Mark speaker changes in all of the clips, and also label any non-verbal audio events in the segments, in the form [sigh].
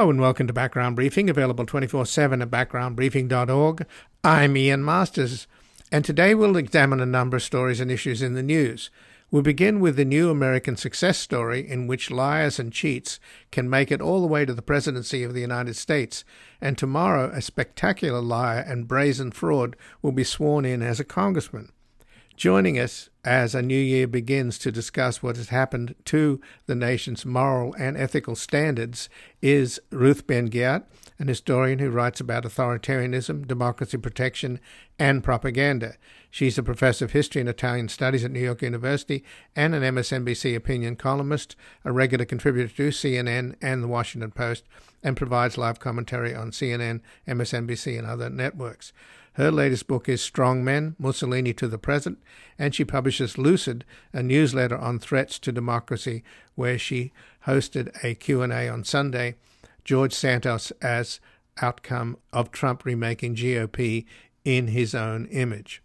Speaker 1: Hello and welcome to Background Briefing, available 24 7 at backgroundbriefing.org. I'm Ian Masters, and today we'll examine a number of stories and issues in the news. We'll begin with the new American success story in which liars and cheats can make it all the way to the presidency of the United States, and tomorrow a spectacular liar and brazen fraud will be sworn in as a congressman. Joining us as a new year begins to discuss what has happened to the nation's moral and ethical standards is Ruth Ben-Ghiat, an historian who writes about authoritarianism, democracy protection, and propaganda. She's a professor of history and Italian studies at New York University and an MSNBC opinion columnist, a regular contributor to CNN and the Washington Post, and provides live commentary on CNN, MSNBC, and other networks. Her latest book is Strong Men, Mussolini to the Present, and she publishes Lucid, a newsletter on threats to democracy, where she hosted a Q&A on Sunday, George Santos as outcome of Trump remaking GOP in his own image.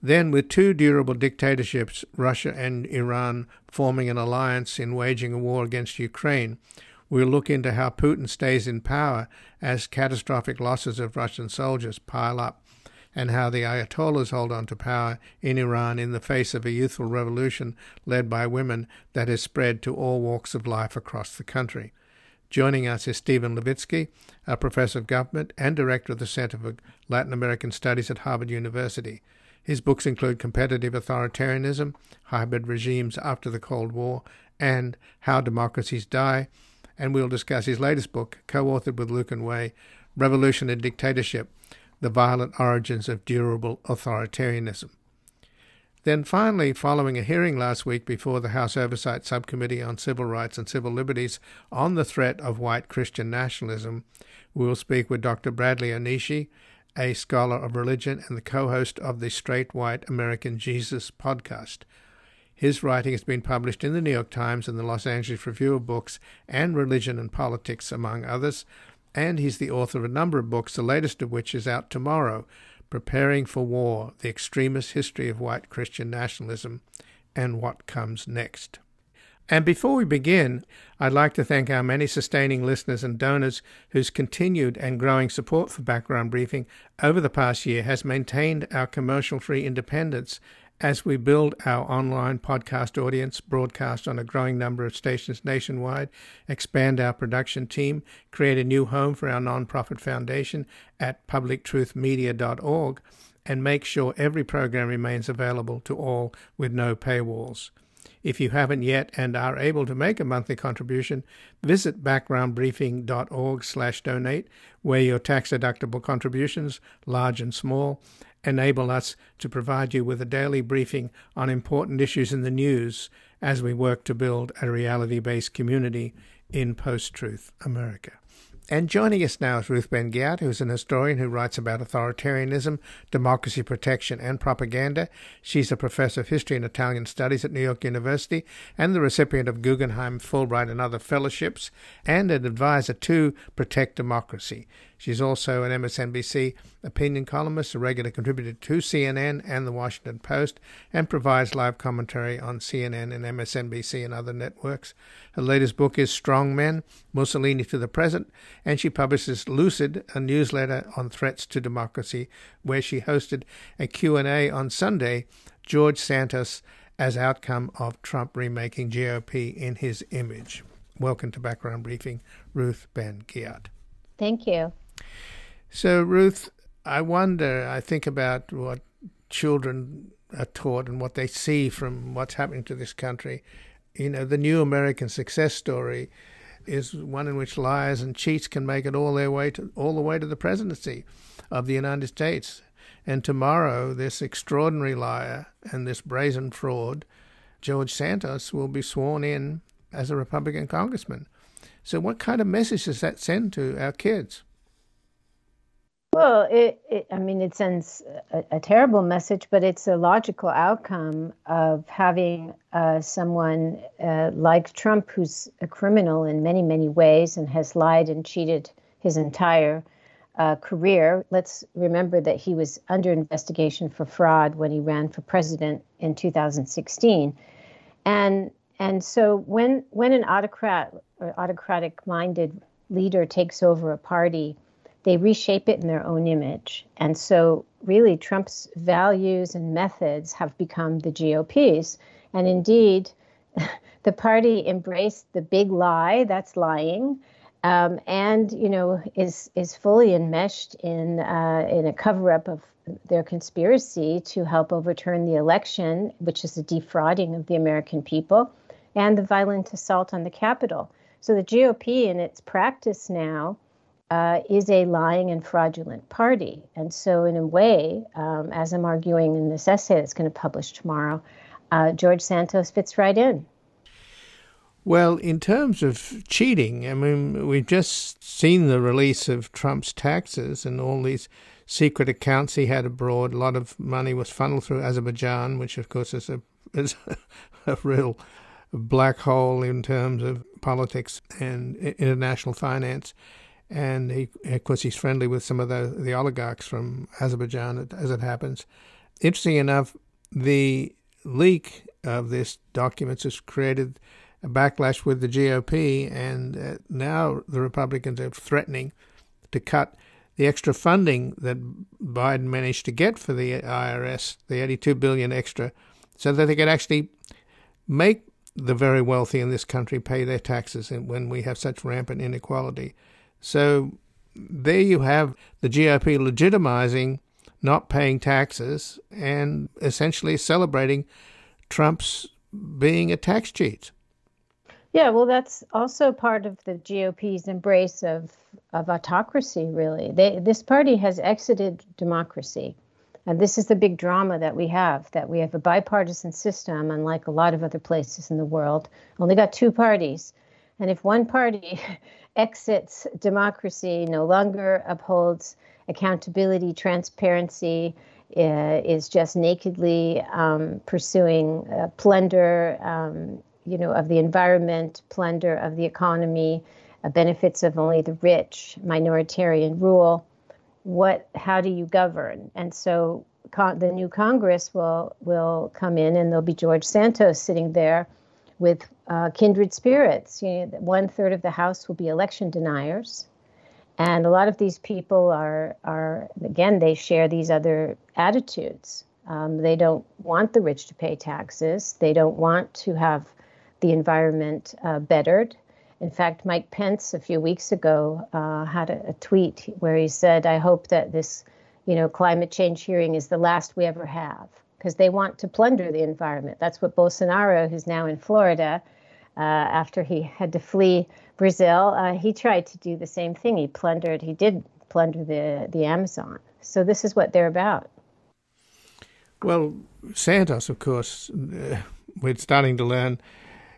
Speaker 1: Then, with two durable dictatorships, Russia and Iran forming an alliance in waging a war against Ukraine, We'll look into how Putin stays in power as catastrophic losses of Russian soldiers pile up, and how the Ayatollahs hold on to power in Iran in the face of a youthful revolution led by women that has spread to all walks of life across the country. Joining us is Steven Levitsky, a professor of government and director of the Center for Latin American Studies at Harvard University. His books include Competitive Authoritarianism, Hybrid Regimes After the Cold War, and How Democracies Die, and we'll discuss his latest book, co authored with Lucan Way Revolution and Dictatorship The Violent Origins of Durable Authoritarianism. Then finally, following a hearing last week before the House Oversight Subcommittee on Civil Rights and Civil Liberties on the threat of white Christian nationalism, we will speak with Dr. Bradley Onishi, a scholar of religion and the co host of the Straight White American Jesus podcast. His writing has been published in the New York Times and the Los Angeles Review of Books and Religion and Politics, among others, and he's the author of a number of books, the latest of which is out tomorrow Preparing for War The Extremist History of White Christian Nationalism and What Comes Next. And before we begin, I'd like to thank our many sustaining listeners and donors whose continued and growing support for Background Briefing over the past year has maintained our commercial free independence as we build our online podcast audience, broadcast on a growing number of stations nationwide, expand our production team, create a new home for our nonprofit foundation at publictruthmedia.org, and make sure every program remains available to all with no paywalls. If you haven't yet and are able to make a monthly contribution, visit backgroundbriefing.org/donate, where your tax-deductible contributions, large and small, enable us to provide you with a daily briefing on important issues in the news as we work to build a reality based community in post truth America. And joining us now is Ruth Ben-Ghiat, who's an historian who writes about authoritarianism, democracy protection, and propaganda. She's a professor of history and Italian studies at New York University and the recipient of Guggenheim, Fulbright, and other fellowships, and an advisor to Protect Democracy. She's also an MSNBC opinion columnist, a regular contributor to CNN and the Washington Post, and provides live commentary on CNN and MSNBC and other networks. Her latest book is Strong Men Mussolini to the Present, and she publishes Lucid, a newsletter on threats to democracy, where she hosted a Q&A on Sunday, George Santos as outcome of Trump remaking GOP in his image. Welcome to Background Briefing, Ruth Ben-Ghiat.
Speaker 2: Thank you.
Speaker 1: So, Ruth, I wonder, I think about what children are taught and what they see from what's happening to this country. You know, the new American success story is one in which liars and cheats can make it all their way to all the way to the presidency of the United States. And tomorrow, this extraordinary liar and this brazen fraud, George Santos, will be sworn in as a Republican congressman. So, what kind of message does that send to our kids?
Speaker 2: Well, it, it, I mean, it sends a, a, terrible message, but it's a logical outcome of having uh, someone uh, like Trump, who's a criminal in many, many ways and has lied and cheated his entire uh, career. Let's remember that he was under investigation for fraud when he ran for president in 2016, and and so when when an autocrat or autocratic minded leader takes over a party, they reshape it in their own image. And so, really, Trump's values and methods have become the GOP's. And indeed, [laughs] the party embraced the big lie that's lying. Um, and you know is is fully enmeshed in uh, in a cover up of their conspiracy to help overturn the election, which is a defrauding of the American people, and the violent assault on the Capitol. So the GOP, in its practice now, uh, is a lying and fraudulent party. And so, in a way, um, as I'm arguing in this essay that's going to publish tomorrow, uh, George Santos fits right in.
Speaker 1: Well, in terms of cheating, I mean, we've just seen the release of Trump's taxes and all these secret accounts he had abroad. A lot of money was funneled through Azerbaijan, which, of course, is a, [laughs] is a real black hole in terms of politics and international finance. And he, of course, he's friendly with some of the, the oligarchs from Azerbaijan, as it happens. Interesting enough, the leak of this documents has created a backlash with the GOP, and uh, now the Republicans are threatening to cut the extra funding that Biden managed to get for the IRS, the 82 billion extra, so that they could actually make the very wealthy in this country pay their taxes when we have such rampant inequality. So there you have the GOP legitimizing not paying taxes and essentially celebrating Trump's being a tax cheat.
Speaker 2: Yeah, well, that's also part of the GOP's embrace of, of autocracy, really. They, this party has exited democracy. And this is the big drama that we have that we have a bipartisan system, unlike a lot of other places in the world. Only got two parties. And if one party [laughs] exits democracy, no longer upholds accountability, transparency, uh, is just nakedly um, pursuing uh, plunder, um, you know, of the environment, plunder of the economy, uh, benefits of only the rich, minoritarian rule. What? How do you govern? And so con- the new Congress will will come in, and there'll be George Santos sitting there with uh, kindred spirits. You know, one third of the House will be election deniers, and a lot of these people are are again they share these other attitudes. Um, they don't want the rich to pay taxes. They don't want to have the environment uh, bettered. In fact, Mike Pence a few weeks ago uh, had a, a, tweet where he said, "I hope that this, you know, climate change hearing is the last we ever have." Because they want to plunder the environment. That's what Bolsonaro, who's now in Florida, uh, after he had to flee Brazil, uh, he tried to do the same thing. He plundered. He did plunder the the Amazon. So this is what they're about.
Speaker 1: Well, Santos, of course, uh, we're starting to learn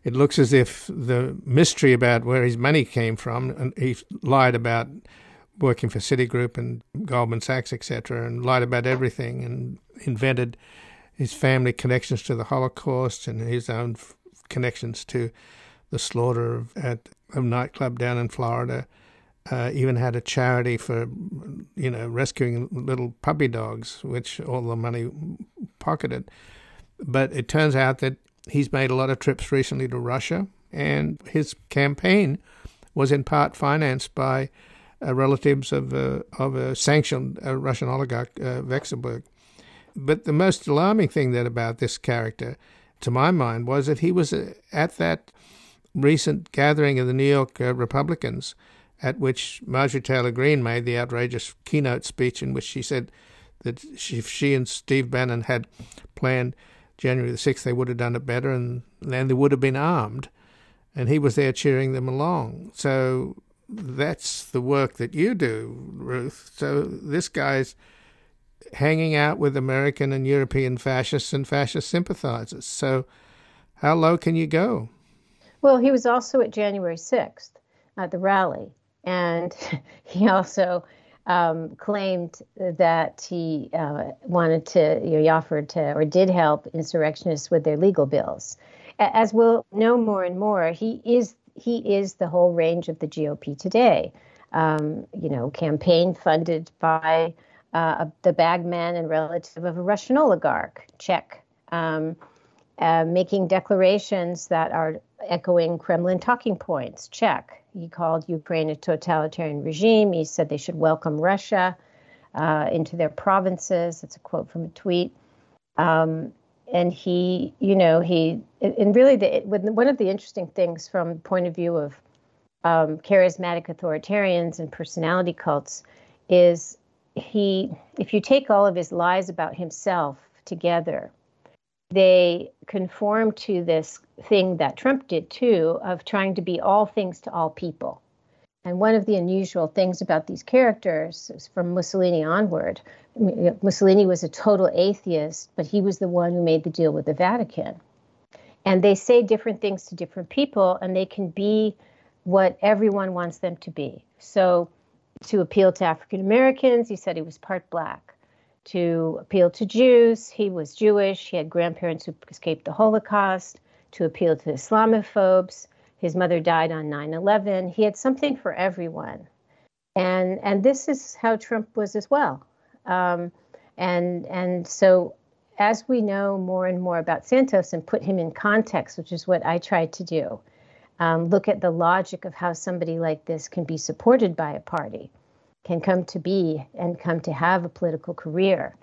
Speaker 1: it looks as if the mystery about where his money came from, and he lied about working for Citigroup and Goldman Sachs, etc., and lied about everything and invented his family connections to the Holocaust and his own f- connections to the slaughter of, at a nightclub down in Florida. Uh, even had a charity for, you know, rescuing little puppy dogs, which all the money pocketed. But it turns out that He's made a lot of trips recently to Russia, and his campaign was in part financed by uh, relatives of, uh, of a sanctioned uh, Russian oligarch, uh, Vekselberg. But the most alarming thing that about this character, to my mind, was that he was uh, at that recent gathering of the New York uh, Republicans, at which Marjorie Taylor Greene made the outrageous keynote speech in which she said that she, she and Steve Bannon had planned January the 6th, they would have done it better and then they would have been armed. And he was there cheering them along. So that's the work that you do, Ruth. So this guy's hanging out with American and European fascists and fascist sympathizers. So how low can you go?
Speaker 2: Well, he was also at January 6th at the rally. And [laughs] he also um, claimed that he uh, wanted to, you know, he offered to or did help insurrectionists with their legal bills. As we'll know more and more, he is he is the whole range of the GOP today. Um, you know, campaign funded by uh, the bagman and relative of a Russian oligarch, check. Um, uh, making declarations that are echoing Kremlin talking points, check. He called Ukraine a totalitarian regime. He said they should welcome Russia uh, into their provinces. That's a quote from a tweet. Um, and he, you know, he, and really, the, one of the interesting things from the point of view of um, charismatic authoritarians and personality cults is he, if you take all of his lies about himself together, they conform to this thing that Trump did too of trying to be all things to all people. And one of the unusual things about these characters from Mussolini onward, Mussolini was a total atheist, but he was the one who made the deal with the Vatican. And they say different things to different people, and they can be what everyone wants them to be. So, to appeal to African Americans, he said he was part black. To appeal to Jews, he was Jewish. He had grandparents who escaped the Holocaust. To appeal to Islamophobes, his mother died on 9/11. He had something for everyone, and and this is how Trump was as well. Um, and and so as we know more and more about Santos and put him in context, which is what I tried to do, um, look at the logic of how somebody like this can be supported by a party, can come to be and come to have a political career.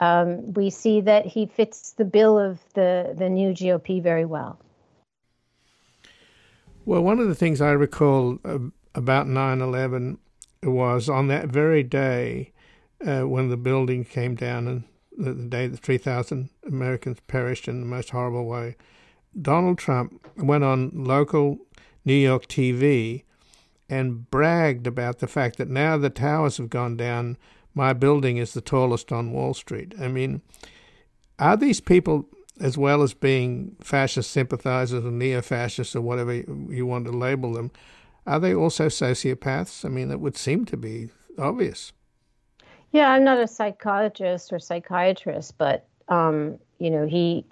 Speaker 2: Um, we see that he fits the bill of the, the new GOP very well.
Speaker 1: Well, one of the things I recall uh, about 9 11 was on that very day uh, when the building came down and the, the day that 3,000 Americans perished in the most horrible way, Donald Trump went on local New York TV and bragged about the fact that now the towers have gone down, my building is the tallest on Wall Street. I mean, are these people as well as being fascist sympathizers or neo fascists or whatever you want to label them, are they also sociopaths? I mean, it would seem to be obvious.
Speaker 2: Yeah, I'm not a psychologist or psychiatrist, but um, you know, he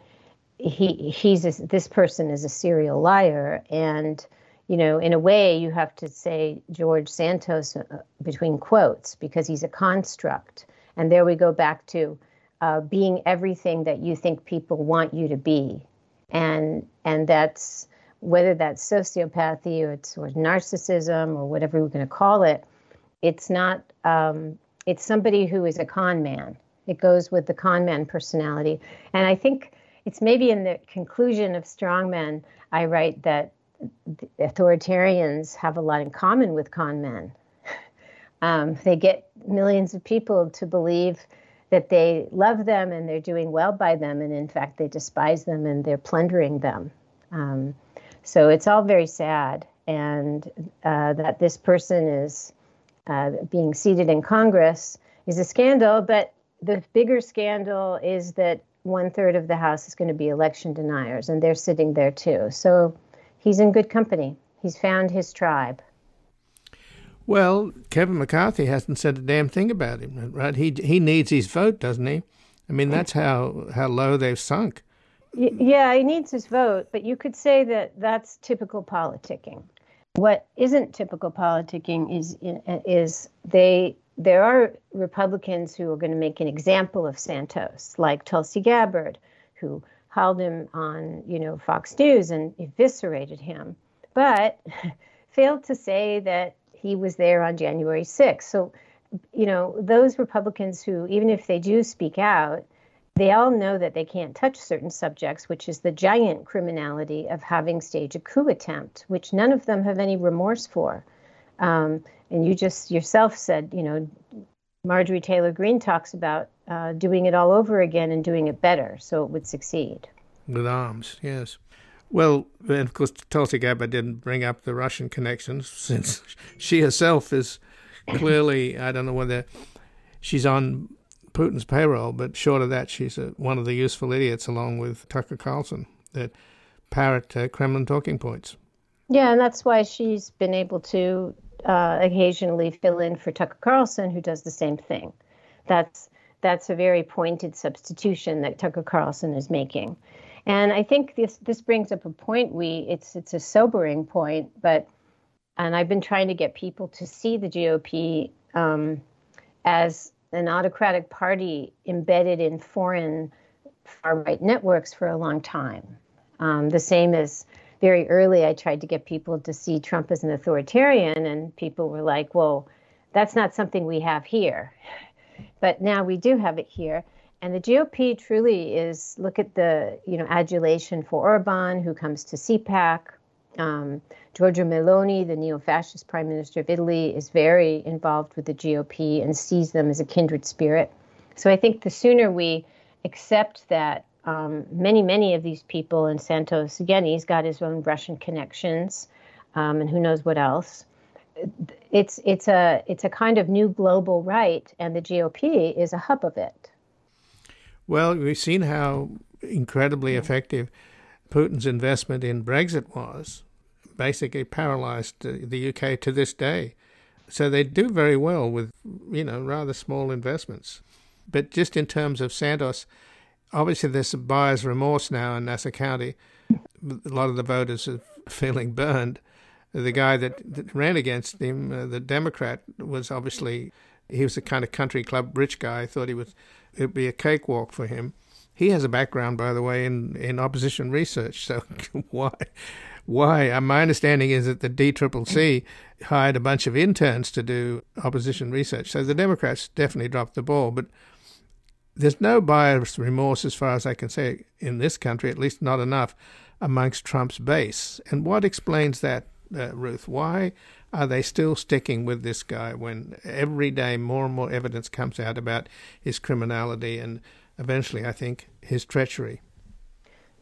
Speaker 2: he he's a, this person is a serial liar, and you know, in a way, you have to say George Santos uh, between quotes because he's a construct, and there we go back to uh, being everything that you think people want you to be, and and that's whether that's sociopathy or it's or narcissism or whatever we're going to call it. It's not. Um, it's somebody who is a con man. It goes with the con man personality, and I think it's maybe in the conclusion of Strongmen I write that authoritarians have a lot in common with con men. [laughs] Um, they get millions of people to believe that they love them and they're doing well by them, and in fact, they despise them and they're plundering them. Um, so it's all very sad, and uh, that this person is uh, being seated in Congress is a scandal. But the bigger scandal is that one third of the House is going to be election deniers, and they're sitting there too. So he's in good company. He's found his tribe.
Speaker 1: Well, Kevin McCarthy hasn't said a damn thing about him, right? He he needs his vote, doesn't he? I mean, that's how how low they've sunk.
Speaker 2: Yeah, he needs his vote, but you could say that that's typical politicking. What isn't typical politicking is is they there are Republicans who are going to make an example of Santos, like Tulsi Gabbard, who hauled him on, you know, Fox News and eviscerated him, but [laughs] failed to say that he was there on January 6th. So, you know, those Republicans who, even if they do speak out, they all know that they can't touch certain subjects, which is the giant criminality of having staged a coup attempt, which none of them have any remorse for. Um, and you just yourself said, you know, Marjorie Taylor Greene talks about uh, doing it all over again and doing it better so it would succeed.
Speaker 1: With arms, yes. Well, and of course, Tulsi Gabbard didn't bring up the Russian connections [laughs] since she herself is clearly, I don't know whether she's on Putin's payroll, but short of that, she's a, one of the useful idiots along with Tucker Carlson that parrot uh, Kremlin talking points.
Speaker 2: Yeah, and that's why she's been able to uh, occasionally fill in for Tucker Carlson, who does the same thing. That's that's a very pointed substitution that Tucker Carlson is making. And I think this this brings up a point we it's it's a sobering point, but and I've been trying to get people to see the GOP um, as an autocratic party embedded in foreign far right networks for a long time. Um, the same as very early, I tried to get people to see Trump as an authoritarian, and people were like, well, that's not something we have here. [laughs] But now we do have it here. And the GOP truly is look at the you know adulation for Orban, who comes to CPAC. Um, Giorgia Meloni, the neo-fascist prime minister of Italy, is very involved with the GOP and sees them as a kindred spirit. So I think the sooner we accept that um, many, many of these people, and Santos, again, he's got his own Russian connections, um, and who knows what else. It's it's a it's a kind of new global right, and the GOP is a hub of it.
Speaker 1: Well, we've seen how incredibly effective Putin's investment in Brexit was. Basically, paralyzed the UK to this day. So they do very well with you know rather small investments. But just in terms of Santos, obviously there's some buyer's remorse now in Nassau County. A lot of the voters are [laughs] feeling burned. The guy that, that ran against him, uh, the Democrat, was obviously he was a kind of country club rich guy. Thought he was it'd be a cakewalk for him. He has a background, by the way, in, in opposition research. So [laughs] why why? Uh, my understanding is that the DCCC hired a bunch of interns to do opposition research. So the Democrats definitely dropped the ball, but there's no buyer's remorse, as far as I can say, in this country, at least not enough, amongst Trump's base. And what explains that, uh, Ruth? Why are they still sticking with this guy when every day more and more evidence comes out about his criminality and eventually, I think, his treachery?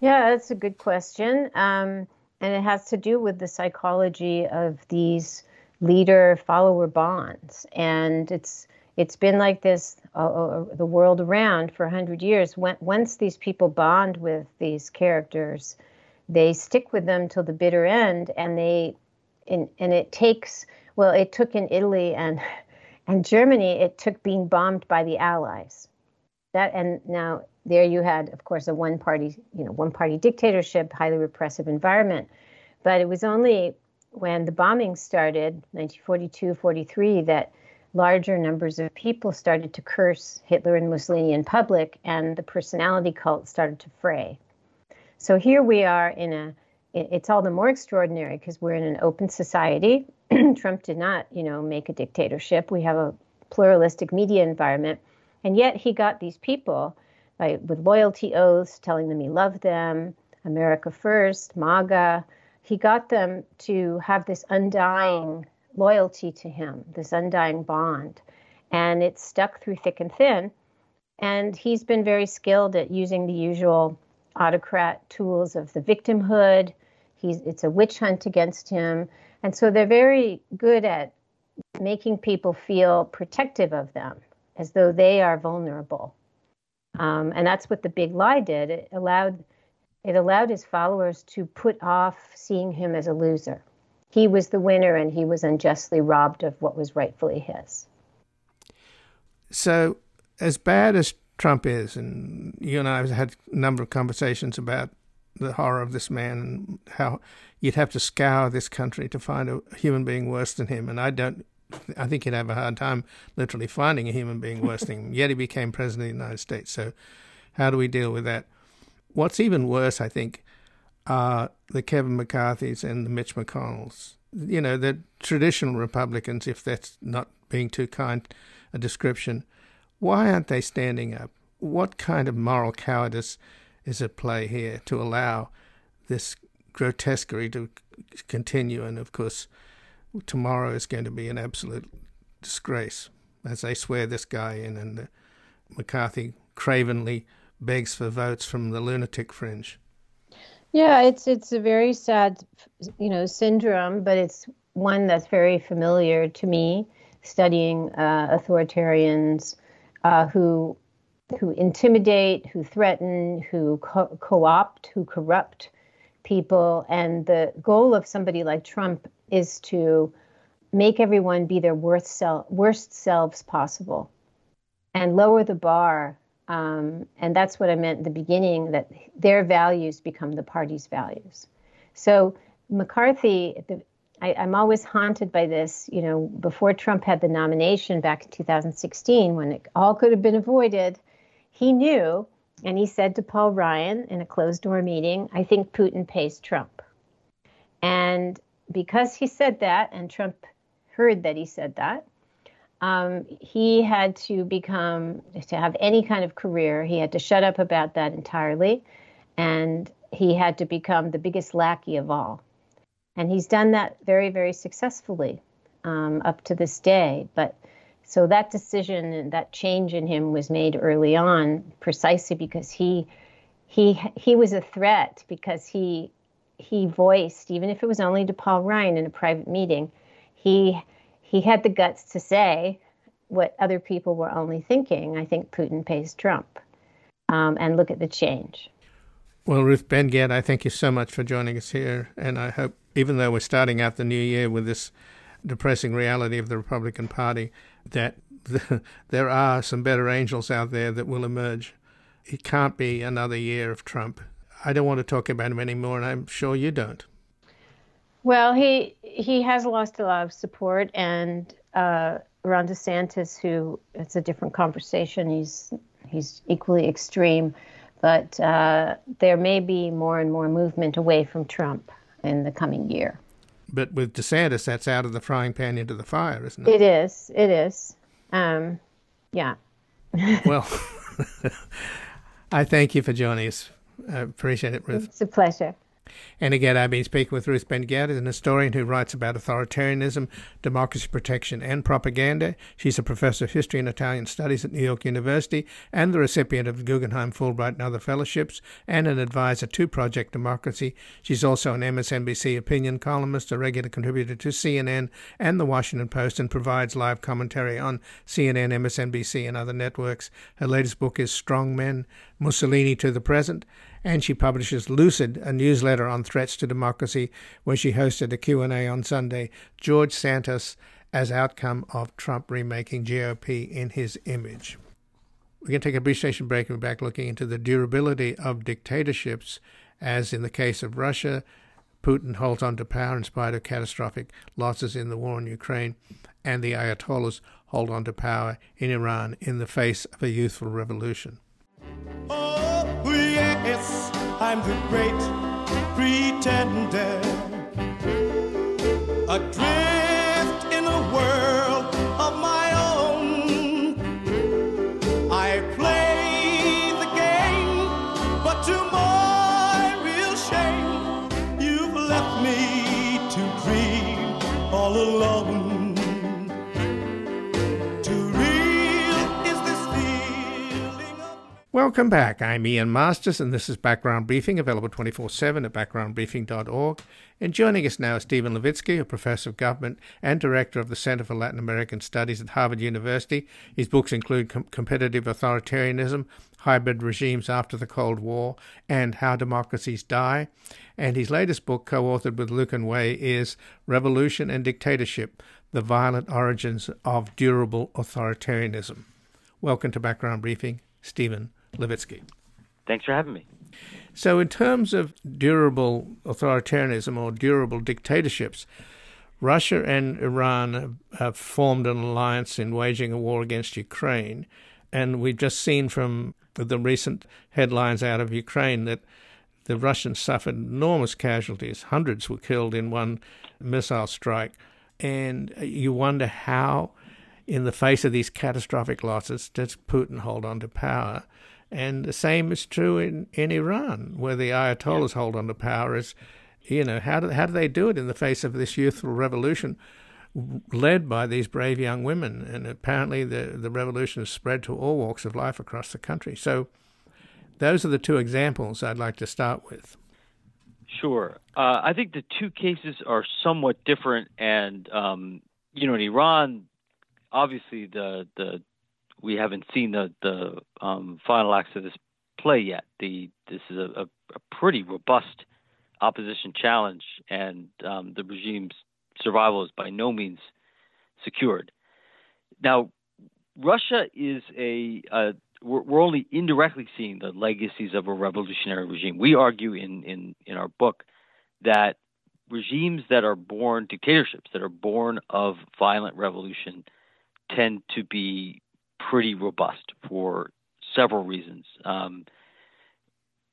Speaker 2: Yeah, that's a good question. Um, and it has to do with the psychology of these leader follower bonds. And it's it's been like this uh, uh, the world around for 100 years. When, once these people bond with these characters, they stick with them till the bitter end, and they and, and it takes well, it took in Italy and [laughs] and Germany, it took being bombed by the Allies. That and now there you had, of course, a one party, you know, one party dictatorship, highly repressive environment. But it was only when the bombing started, 1942, 43, that larger numbers of people started to curse Hitler and Mussolini in public, and the personality cult started to fray. So here we are in a, it's all the more extraordinary because we're in an open society. [clears throat] Trump did not, you know, make a dictatorship. We have a pluralistic media environment. And yet he got these people right, with loyalty oaths telling them he loved them, America first, MAGA. He got them to have this undying loyalty to him, this undying bond. And it's stuck through thick and thin. And he's been very skilled at using the usual autocrat tools of the victimhood. He's, it's a witch hunt against him. And so they're very good at making people feel protective of them as though they are vulnerable. Um, and that's what the big lie did. It allowed it allowed his followers to put off seeing him as a loser he was the winner and he was unjustly robbed of what was rightfully his.
Speaker 1: So, as bad as Trump is, and you and I have had a number of conversations about the horror of this man and how you'd have to scour this country to find a human being worse than him. And I don't, I think he'd have a hard time literally finding a human being worse than him. Yet he became president of the United States. So, how do we deal with that? What's even worse, I think, are the Kevin McCarthy's and the Mitch McConnells. You know, the traditional Republicans, if that's not being too kind a description. Why aren't they standing up? What kind of moral cowardice is at play here to allow this grotesquerie to continue? And of course, tomorrow is going to be an absolute disgrace as they swear this guy in, and McCarthy cravenly begs for votes from the lunatic fringe.
Speaker 2: Yeah, it's it's a very sad, you know, syndrome, but it's one that's very familiar to me, studying uh, authoritarians uh, who who intimidate, who threaten, who co- co-opt, who corrupt people, and the goal of somebody like Trump is to make everyone be their worst, sel- worst selves possible and lower the bar um, and that's what I meant in the beginning that their values become the party's values. So McCarthy, the, I, I'm always haunted by this. You know, before Trump had the nomination back in 2016, when it all could have been avoided, he knew, and he said to Paul Ryan in a closed door meeting, I think Putin pays Trump. And because he said that, and Trump heard that he said that, um, he had to become, to have any kind of career, he had to shut up about that entirely. And he had to become the biggest lackey of all. And he's done that very, very successfully um, up to this day. But so that decision and that change in him was made early on, precisely because he he he was a threat because he he voiced, even if it was only to Paul Ryan in a private meeting, he he had the guts to say what other people were only thinking. I think Putin pays Trump, um, and look at the change.
Speaker 1: Well, Ruth Ben-Ghiat, I thank you so much for joining us here, and I hope, even though we're starting out the new year with this depressing reality of the Republican Party, that the, [laughs] there are some better angels out there that will emerge. It can't be another year of Trump. I don't want to talk about him anymore, and I'm sure you don't.
Speaker 2: Well, he he has lost a lot of support, and uh, Ron DeSantis, who it's a different conversation. He's he's equally extreme, but uh, there may be more and more movement away from Trump in the coming year.
Speaker 1: But with DeSantis, that's out of the frying pan into the fire, isn't it?
Speaker 2: It is. It is. Um, yeah. [laughs]
Speaker 1: well, [laughs] I thank you for joining us. I appreciate it, Ruth.
Speaker 2: It's a pleasure.
Speaker 1: And again, I've been speaking with Ruth Ben-Ghiat, an historian who writes about authoritarianism, democracy protection, and propaganda. She's a professor of history and Italian studies at New York University and the recipient of the Guggenheim Fulbright and other fellowships, and an advisor to Protect Democracy. She's also an MSNBC opinion columnist, a regular contributor to CNN and The Washington Post, and provides live commentary on CNN, MSNBC, and other networks. Her latest book is Strong Men Mussolini to the Present and she publishes Lucid, a newsletter on threats to democracy, where she hosted a Q&A on Sunday. George Santos as outcome of Trump remaking GOP in his image. We're going to take a brief station break and we're back looking into the durability of dictatorships, as in the case of Russia, Putin holds on to power in spite of catastrophic losses in the war in Ukraine, and the Ayatollahs hold on to power in Iran in the face of a youthful revolution. Oh, yes, I'm the great pretender. Adrift Welcome back. I'm Ian Masters, and this is Background Briefing, available 24 7 at backgroundbriefing.org. And joining us now is Steven Levitsky, a professor of government and director of the Center for Latin American Studies at Harvard University. His books include Com- Competitive Authoritarianism, Hybrid Regimes After the Cold War, and How Democracies Die. And his latest book, co authored with Lucan Way, is Revolution and Dictatorship The Violent Origins of Durable Authoritarianism. Welcome to Background Briefing, Steven Levitsky.
Speaker 3: Thanks for having me.
Speaker 1: So, in terms of durable authoritarianism or durable dictatorships, Russia and Iran have formed an alliance in waging a war against Ukraine. And we've just seen from the recent headlines out of Ukraine that the Russians suffered enormous casualties. Hundreds were killed in one missile strike. And uh, you wonder how, in the face of these catastrophic losses, does Putin hold on to power? And the same is true in, in Iran, where the Ayatollahs yeah. hold on to power. Is you know how do how do they do it in the face of this youthful revolution, led by these brave young women? And apparently, the the revolution has spread to all walks of life across the country. So, those are the two examples I'd like to start with.
Speaker 3: Sure, uh, I think the two cases are somewhat different, and um, you know, in Iran, obviously the the we haven't seen the the um, final acts of this play yet. The this is a, a, pretty robust opposition challenge, and um, the regime's survival is by no means secured. Now, Russia is a, a we're, we're, only indirectly seeing the legacies of a revolutionary regime. We argue in in in our book that regimes that are born dictatorships that are born of violent revolution tend to be pretty robust for several reasons. Um,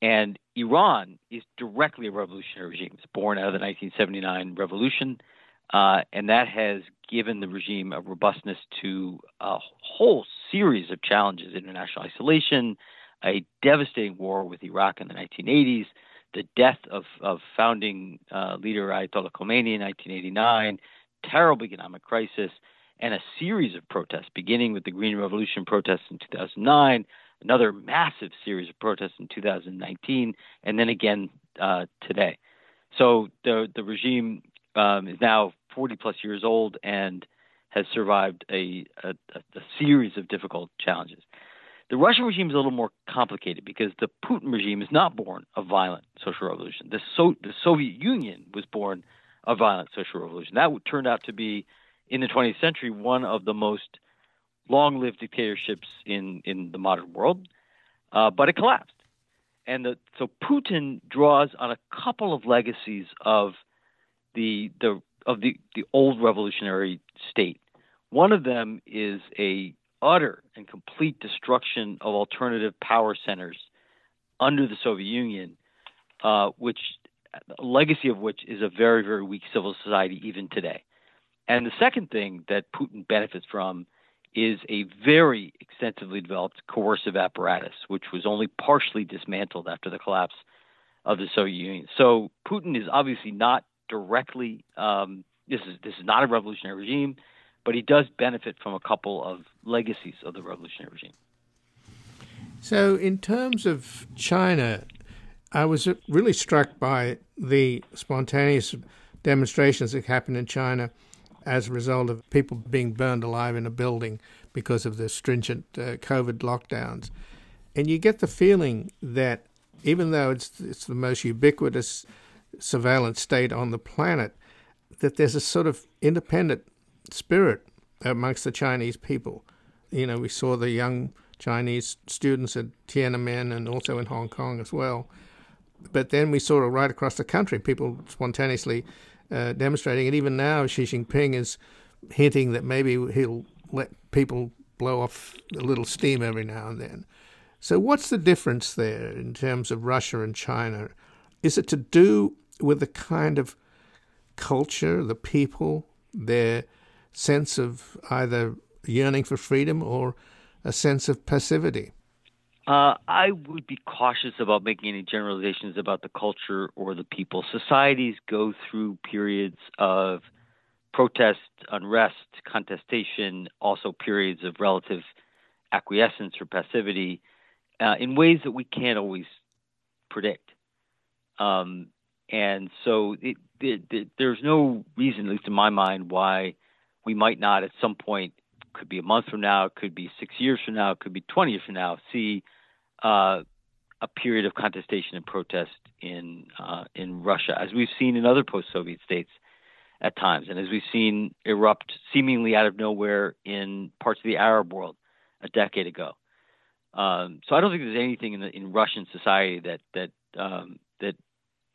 Speaker 3: And Iran is directly a revolutionary regime. It's born out of the 1979 revolution, uh, and that has given the regime a robustness to a whole series of challenges international isolation, a devastating war with Iraq in the 1980s, the death of, of founding uh, leader Ayatollah Khomeini in 1989, terrible economic crisis, and a series of protests, beginning with the Green Revolution protests in 2009, another massive series of protests in 2019, and then again uh, today. So the the regime um, is now 40 plus years old and has survived a, a, a series of difficult challenges. The Russian regime is a little more complicated because the Putin regime is not born of violent social revolution. The, so, the Soviet Union was born of violent social revolution. That turned out to be, in the 20th century, one of the most long-lived dictatorships in, in the modern world, uh, but it collapsed. And the, so Putin draws on a couple of legacies of the the of the, the old revolutionary state. One of them is a utter and complete destruction of alternative power centers under the Soviet Union, uh, which legacy of which is a very very weak civil society even today. And the second thing that Putin benefits from is a very extensively developed coercive apparatus, which was only partially dismantled after the collapse of the Soviet Union. So Putin is obviously not directly. Um, this is this is not a revolutionary regime, but he does benefit from a couple of legacies of the revolutionary regime.
Speaker 1: So, in terms of China, I was really struck by the spontaneous demonstrations that happened in China as a result of people being burned alive in a building because of the stringent uh, COVID lockdowns. And you get the feeling that even though it's, it's the most ubiquitous surveillance state on the planet, that there's a sort of independent spirit amongst the Chinese people. You know, we saw the young Chinese students at Tiananmen and also in Hong Kong as well. But then we saw it right across the country, people spontaneously uh, demonstrating. And even now, Xi Jinping is hinting that maybe he'll let people blow off a little steam every now and then. So, what's the difference there in terms of Russia and China? Is it to do with the kind of culture, the people, their sense of either yearning for freedom or a sense of passivity?
Speaker 3: Uh, I would be cautious about making any generalizations about the culture or the people. Societies go through periods of protest, unrest, contestation, also periods of relative acquiescence or passivity uh, in ways that we can't always predict. Um, and so it, it, it, there's no reason, at least in my mind, why we might not at some point, could be a month from now, it could be six years from now, it could be 20 years from now, see uh, a period of contestation and protest in uh, in Russia, as we've seen in other post-Soviet states at times, and as we've seen erupt seemingly out of nowhere in parts of the Arab world a decade ago. Um, so I don't think there's anything in, the, in Russian society that that um, that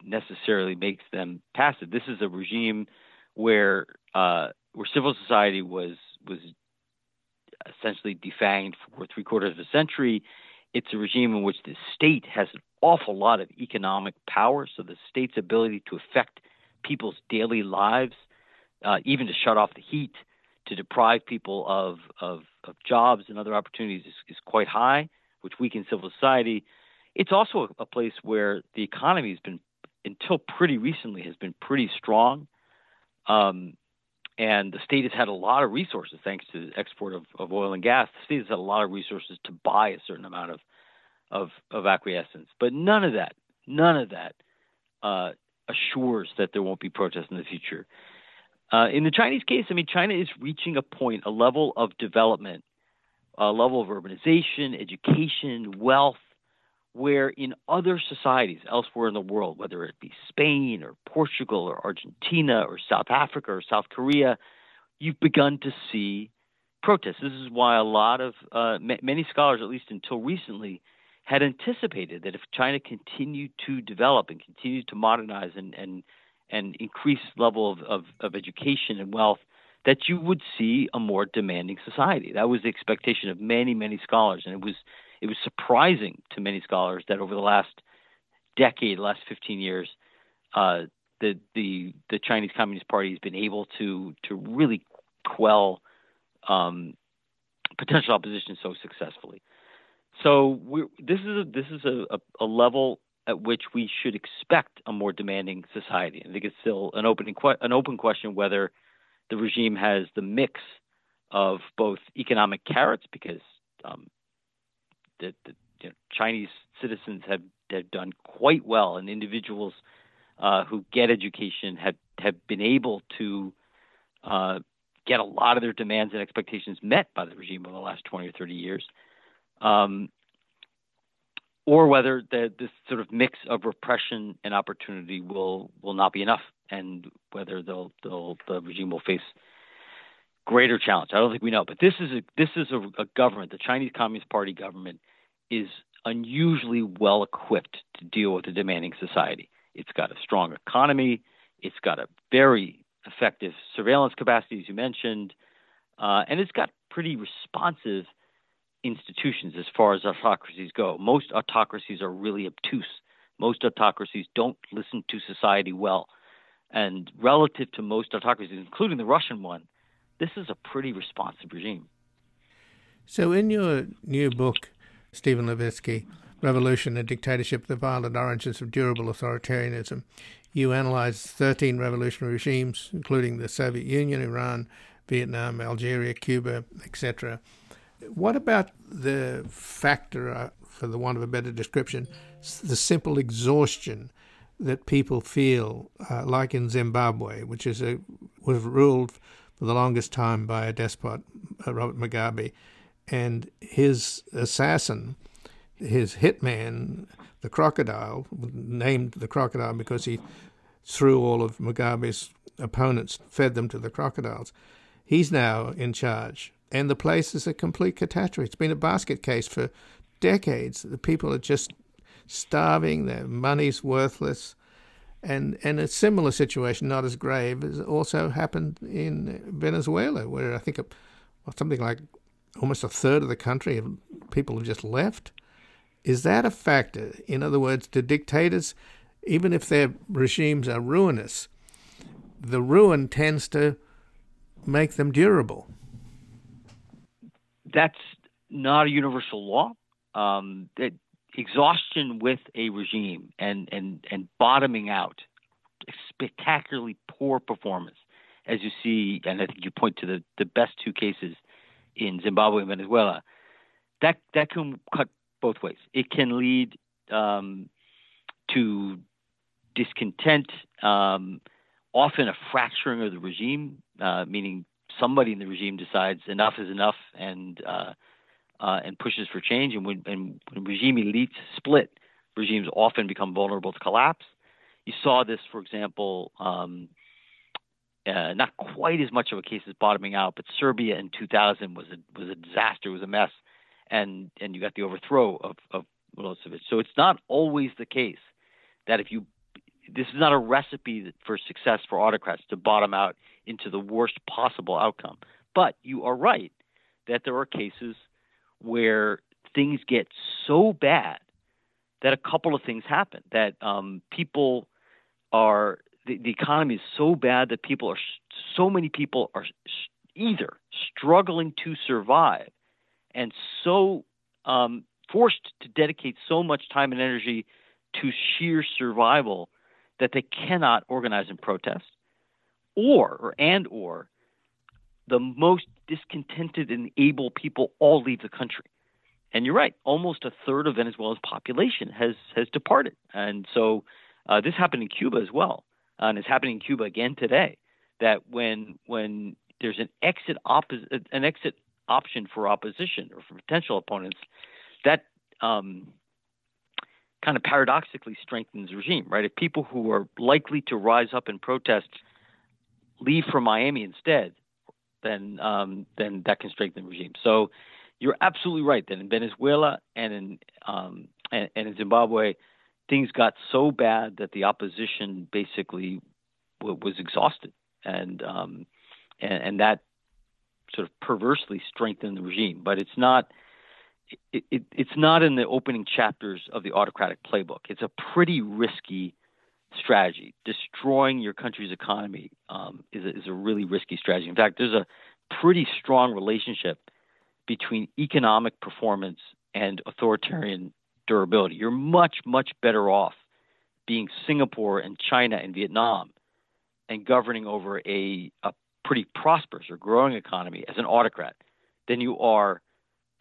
Speaker 3: necessarily makes them passive. This is a regime where uh, where civil society was was essentially defanged for three quarters of a century. It's a regime in which the state has an awful lot of economic power, so the state's ability to affect people's daily lives, uh, even to shut off the heat, to deprive people of, of, of jobs and other opportunities is, is, quite high, which weakens civil society. It's also a, a place where the economy has been until pretty recently has been pretty strong. Um, and the state has had a lot of resources thanks to the export of, of oil and gas. The state has had a lot of resources to buy a certain amount of of, of acquiescence, but none of that, none of that uh, assures that there won't be protests in the future. Uh, in the Chinese case, I mean, China is reaching a point, a level of development, a level of urbanization, education, wealth, where in other societies elsewhere in the world, whether it be Spain or Portugal or Argentina or South Africa or South Korea, you've begun to see protests. This is why a lot of uh, many scholars, at least until recently, had anticipated that if China continued to develop and continued to modernize and and, and increase level of, of, of education and wealth, that you would see a more demanding society. That was the expectation of many, many scholars, and it was it was surprising to many scholars that over the last decade, last 15 years, uh, the the the Chinese Communist Party has been able to to really quell um, potential opposition so successfully. So this is a, this is a, a, level at which we should expect a more demanding society. I think it's still an open an open question whether the regime has the mix of both economic carrots because um, the you know, Chinese citizens have have done quite well, and individuals uh, who get education have have been able to uh, get a lot of their demands and expectations met by the regime over the last 20 or 30 years, um, or whether the, this sort of mix of repression and opportunity will will not be enough, and whether they'll, they'll the regime will face greater challenge. I don't think we know, but this is a this is a, a government. The Chinese Communist Party government is unusually well equipped to deal with a demanding society. It's got a strong economy. It's got a very effective surveillance capacity, as you mentioned, uh, and it's got pretty responsive institutions as far as autocracies go. Most autocracies are really obtuse. Most autocracies don't listen to society well. And relative to most autocracies, including the Russian one, this is a pretty responsive regime.
Speaker 1: So, in your new book, Steven Levitsky, Revolution and Dictatorship The Violent Origins of Durable Authoritarianism, you analyze 13 revolutionary regimes, including the Soviet Union, Iran, Vietnam, Algeria, Cuba, etc. What about the factor, uh, for the want of a better description, the simple exhaustion that people feel, uh, like in Zimbabwe, which is a was ruled for the longest time by a despot, uh, Robert Mugabe, and his assassin, his hitman, the crocodile, named the crocodile because he threw all of Mugabe's opponents, fed them to the crocodiles. He's now in charge, and the place is a complete catastrophe. It's been a basket case for decades. The people are just starving, their money's worthless. And, and a similar situation, not as grave, has also happened in Venezuela, where I think a, something like almost a third of the country of people have just left. Is that a factor? In other words, do dictators, even if their regimes are ruinous, the ruin tends to make them durable?
Speaker 3: That's not a universal law. Um, that exhaustion with a regime and, and, and bottoming out, spectacularly poor performance, as you see, and I think you point to the, the best two cases in Zimbabwe and Venezuela, that that can cut both ways. It can lead um, to discontent, um, often a fracturing of the regime, uh, meaning somebody in the regime decides enough is enough and uh, uh, and pushes for change. And when, and when regime elites split, regimes often become vulnerable to collapse. You saw this, for example, um, uh, not quite as much of a case as bottoming out, but Serbia in 2000 was a was a disaster, was a mess, and and you got the overthrow of of Milosevic. So it's not always the case that if you this is not a recipe for success for autocrats to bottom out into the worst possible outcome. But you are right that there are cases where things get so bad that a couple of things happen. That um, people are the, the economy is so bad that people are so many people are either struggling to survive and so um, forced to dedicate so much time and energy to sheer survival that they cannot organize and protest or, or and or the most discontented and able people all leave the country and you're right almost a third of venezuela's population has has departed and so uh, this happened in cuba as well and it's happening in Cuba again today. That when when there's an exit oppo- an exit option for opposition or for potential opponents, that um, kind of paradoxically strengthens the regime, right? If people who are likely to rise up and protest leave for Miami instead, then um, then that can strengthen the regime. So you're absolutely right that in Venezuela and in um, and, and in Zimbabwe, things got so bad that the opposition basically w- was exhausted, and, um, and and that sort of perversely strengthened the regime. But it's not it, it, it's not in the opening chapters of the autocratic playbook. It's a pretty risky strategy. Destroying your country's economy um, is, a, is a really risky strategy. In fact, there's a pretty strong relationship between economic performance and authoritarian durability. You're much, much better off being Singapore and China and Vietnam and governing over a, a pretty prosperous or growing economy as an autocrat than you are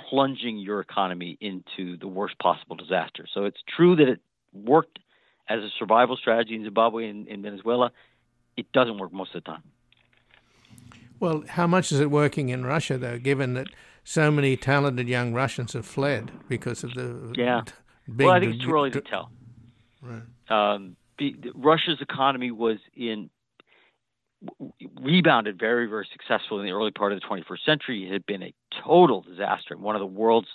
Speaker 3: plunging your economy into the worst possible disaster. So it's true that it worked as a survival strategy in Zimbabwe and in Venezuela. It doesn't work most of the time.
Speaker 1: Well, how much is it working in Russia, though, given that so many talented young Russians have fled because of the
Speaker 3: yeah. well, I think it's too early to tell. Right. Um, Russia's economy was in rebounded very, very successfully in the early part of the 21st century. It had been a total disaster, one of the world's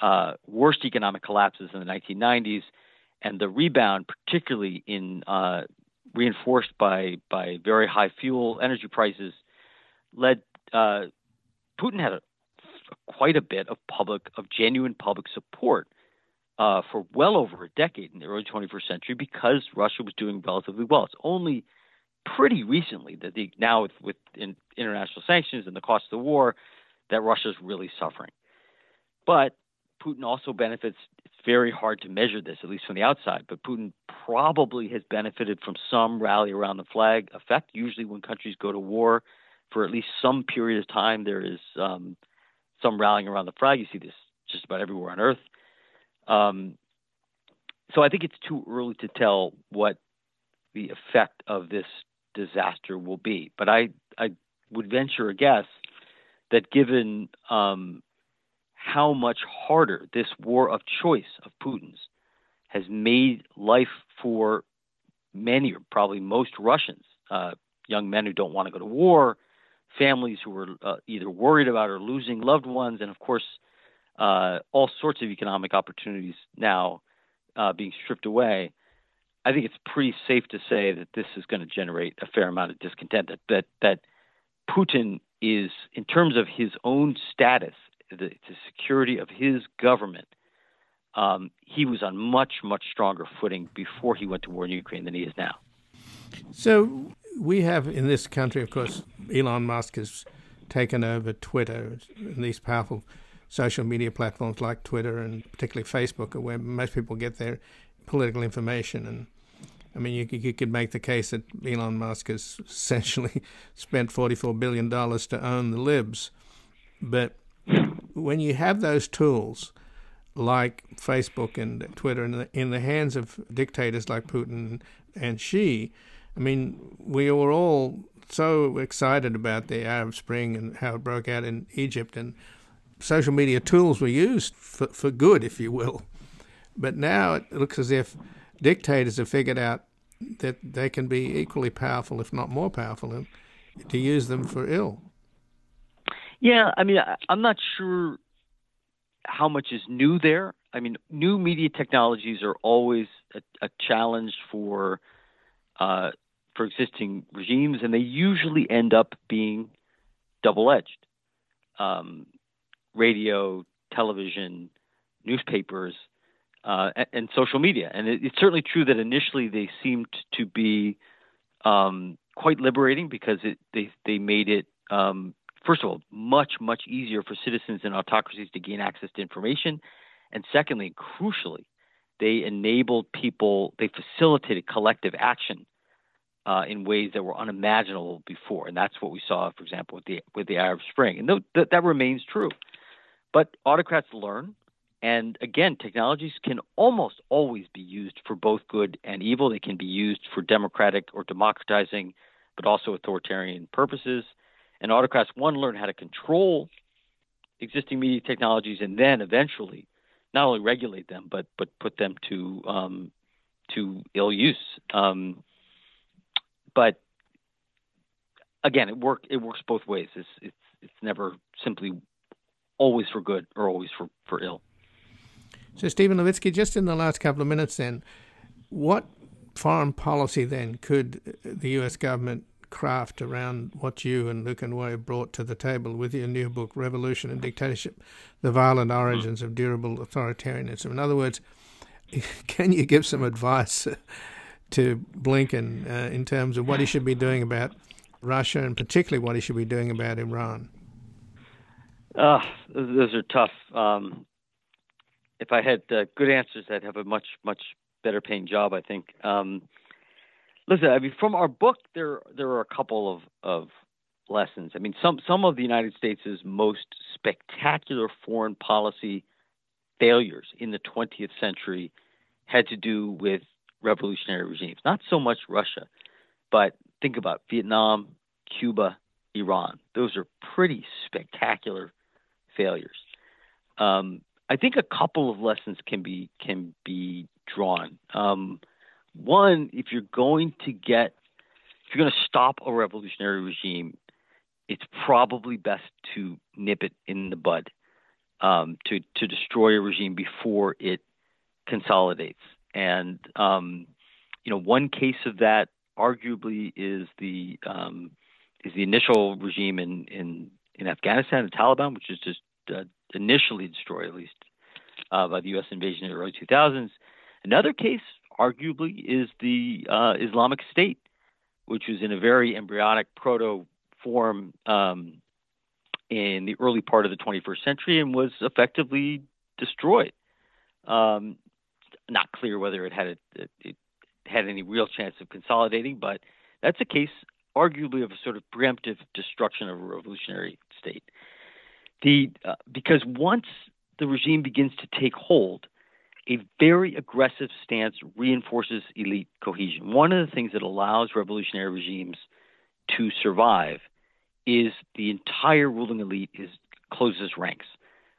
Speaker 3: uh, worst economic collapses in the 1990s, and the rebound, particularly in uh, reinforced by by very high fuel energy prices, led uh, Putin had a, quite a bit of public of genuine public support uh, for well over a decade in the early 21st century because Russia was doing relatively well. It's only pretty recently that the, now with, with in, international sanctions and the cost of the war that Russia is really suffering. But Putin also benefits. It's very hard to measure this, at least from the outside. But Putin probably has benefited from some rally around the flag effect. Usually, when countries go to war, for at least some period of time, there is um, some rallying around the flag. You see this just about everywhere on Earth. Um, so I think it's too early to tell what the effect of this disaster will be. But I, I would venture a guess that given um, how much harder this war of choice of Putin's has made life for many or probably most Russians, uh, young men who don't want to go to war, families who are uh, either worried about or losing loved ones, and of course, uh, all sorts of economic opportunities now uh, being stripped away. I think it's pretty safe to say that this is going to generate a fair amount of discontent. That that that Putin is, in terms of his own status, the, the security of his government, um, he was on much much stronger footing before he went to war in Ukraine than he is now.
Speaker 1: So we have in this country, of course, Elon Musk has taken over Twitter and these powerful social media platforms like Twitter and particularly Facebook, are where most people get their political information and I mean, you, you could make the case that Elon Musk has [laughs] essentially spent $44 billion to own the libs. But when you have those tools, like Facebook and Twitter, in the, in the hands of dictators like Putin and Xi, I mean, we were all so excited about the Arab Spring and how it broke out in Egypt, and social media tools were used for, for good, if you will. But now it looks as if dictators have figured out that they can be equally powerful, if not more powerful, to use them for ill.
Speaker 3: Yeah, I mean, I'm not sure how much is new there. I mean, new media technologies are always a, a challenge for uh, for existing regimes, and they usually end up being double-edged. Um, radio, television, newspapers uh, and, and, social media. And it, it's certainly true that initially they seemed to be um, quite liberating because it, they they made it um, first of all much much easier for citizens and autocracies to gain access to information, and secondly, crucially, they enabled people they facilitated collective action. Uh, in ways that were unimaginable before, and that's what we saw, for example, with the with the Arab Spring, and th- th- that remains true. But autocrats learn, and again, technologies can almost always be used for both good and evil. They can be used for democratic or democratizing, but also authoritarian purposes. And autocrats, one, learn how to control existing media technologies, and then eventually not only regulate them, but but put them to um, to ill use. Um, but again, it work it works both ways. It's it's it's never simply always for good or always for, for ill.
Speaker 1: So, Steven Levitsky, just in the last couple of minutes, then, what foreign policy then could the U.S. government craft around what you and Lucan Way brought to the table with your new book, Revolution and Dictatorship The Violent Origins of Durable Authoritarianism. In other words, [laughs] can you give some advice [laughs] to Blinken uh, in terms of what he should be doing about Russia and particularly what he should be doing about Iran?
Speaker 3: Uh, those are tough. Um, if I had uh, good answers, I'd have a much, much better paying job, I think. Um, listen, I mean, from our book, there there are a couple of, of lessons. I mean, some some of the United States' most spectacular foreign policy failures in the 20th century had to do with revolutionary regimes. Not so much Russia, but think about Vietnam, Cuba, Iran. Those are pretty spectacular failures. Um, I think a couple of lessons can be can be drawn. Um, one, if you're going to get, if you're going to stop a revolutionary regime, it's probably best to nip it in the bud, um, to to destroy a regime before it consolidates. And um, you know, one case of that arguably is the um, is the initial regime in in in Afghanistan, the Taliban, which is just uh, initially destroyed, at least uh, by the U.S. invasion in the early 2000s. Another case, arguably, is the uh, Islamic State, which was in a very embryonic proto form um, in the early part of the 21st century and was effectively destroyed. Um, not clear whether it had a, it had any real chance of consolidating, but that's a case, arguably, of a sort of preemptive destruction of a revolutionary state. The uh, because once the regime begins to take hold, a very aggressive stance reinforces elite cohesion. One of the things that allows revolutionary regimes to survive is the entire ruling elite is closes ranks.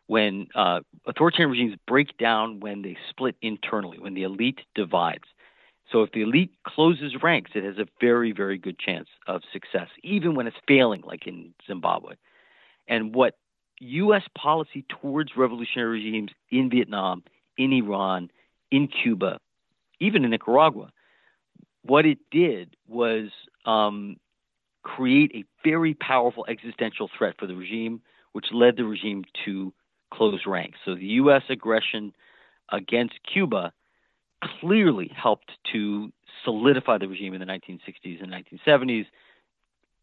Speaker 3: When uh, authoritarian regimes break down, when they split internally, when the elite divides. So if the elite closes ranks, it has a very, very good chance of success, even when it's failing, like in Zimbabwe. And what U.S. policy towards revolutionary regimes in Vietnam, in Iran, in Cuba, even in Nicaragua, what it did was um, create a very powerful existential threat for the regime, which led the regime to close ranks. So the U.S. aggression against Cuba clearly helped to solidify the regime in the 1960s and 1970s.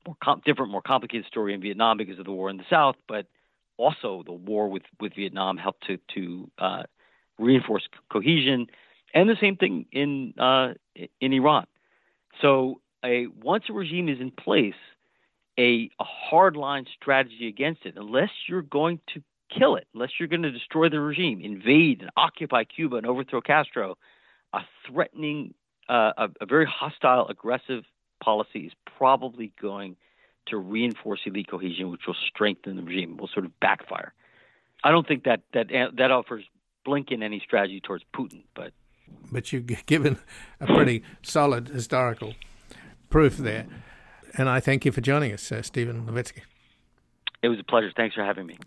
Speaker 3: More com- different, more complicated story in Vietnam because of the war in the South, but also the war with, with Vietnam helped to to uh, reinforce cohesion, and the same thing in uh, in Iran. So a once a regime is in place, a, a hardline strategy against it, unless you're going to kill it, unless you're going to destroy the regime, invade and occupy Cuba and overthrow Castro, a threatening, uh, a, a very hostile, aggressive policy is probably going to reinforce elite cohesion, which will strengthen the regime, will sort of backfire. I don't think that that that offers Blinken any strategy towards Putin, but
Speaker 1: but you've given a pretty solid historical proof there, and I thank you for joining us, uh, Steven Levitsky.
Speaker 3: It was a pleasure. Thanks for having me.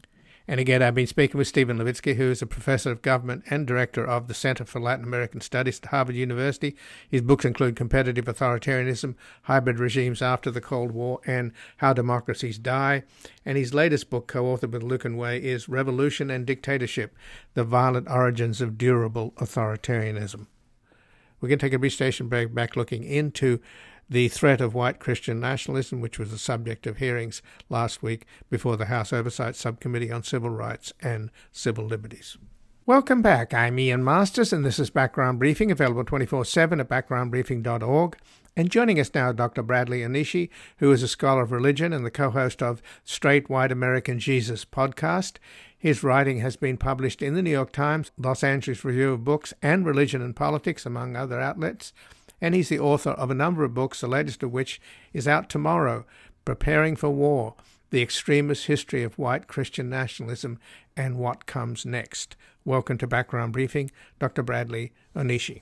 Speaker 1: And again, I've been speaking with Steven Levitsky, who is a professor of government and director of the Center for Latin American Studies at Harvard University. His books include Competitive Authoritarianism, Hybrid Regimes After the Cold War, and How Democracies Die. And his latest book, co authored with Lucan Way, is Revolution and Dictatorship The Violent Origins of Durable Authoritarianism. We're going to take a brief station break back looking into the threat of white Christian nationalism, which was the subject of hearings last week before the House Oversight Subcommittee on Civil Rights and Civil Liberties. Welcome back. I'm Ian Masters, and this is Background Briefing, available 24 7 at backgroundbriefing.org. And joining us now, Dr. Bradley Onishi, who is a scholar of religion and the co host of Straight White American Jesus podcast. His writing has been published in the New York Times, Los Angeles Review of Books, and Religion and Politics, among other outlets and he's the author of a number of books, the latest of which is out tomorrow Preparing for War The Extremist History of White Christian Nationalism and What Comes Next. Welcome to Background Briefing, Dr. Bradley Onishi.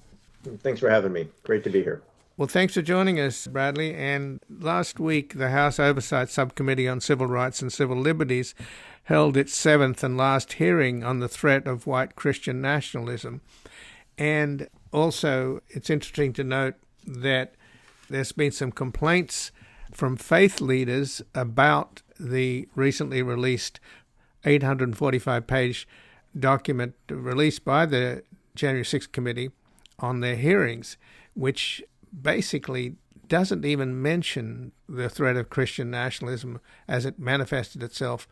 Speaker 4: Thanks for having me. Great to be here.
Speaker 1: Well, thanks for joining us, Bradley. And last week, the House Oversight Subcommittee on Civil Rights and Civil Liberties held its seventh and last hearing on the threat of white Christian nationalism. And also, it's interesting to note that there's been some complaints from faith leaders about the recently released 845 page document released by the January 6th committee on their hearings, which basically doesn't even mention the threat of Christian nationalism as it manifested itself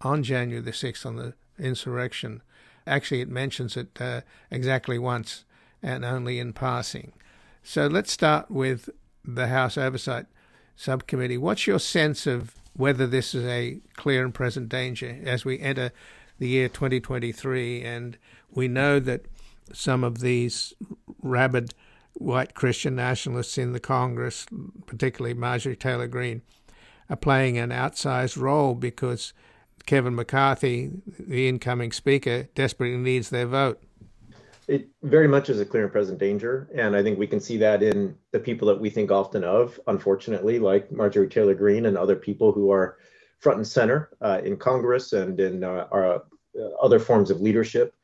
Speaker 1: on January the 6th on the insurrection. Actually, it mentions it uh, exactly once and only in passing. So let's start with the House Oversight Subcommittee. What's your sense of whether this is a clear and present danger as we enter the year 2023? And we know that some of these rabid white Christian nationalists in the Congress, particularly Marjorie Taylor Greene, are playing an outsized role because Kevin McCarthy, the incoming speaker, desperately needs their vote.
Speaker 4: It very much is a clear and present danger. And I think we can see that in the people that we think often of, unfortunately, like Marjorie Taylor Greene and other people who are front and center uh, in Congress and in uh, our uh, other forms of leadership.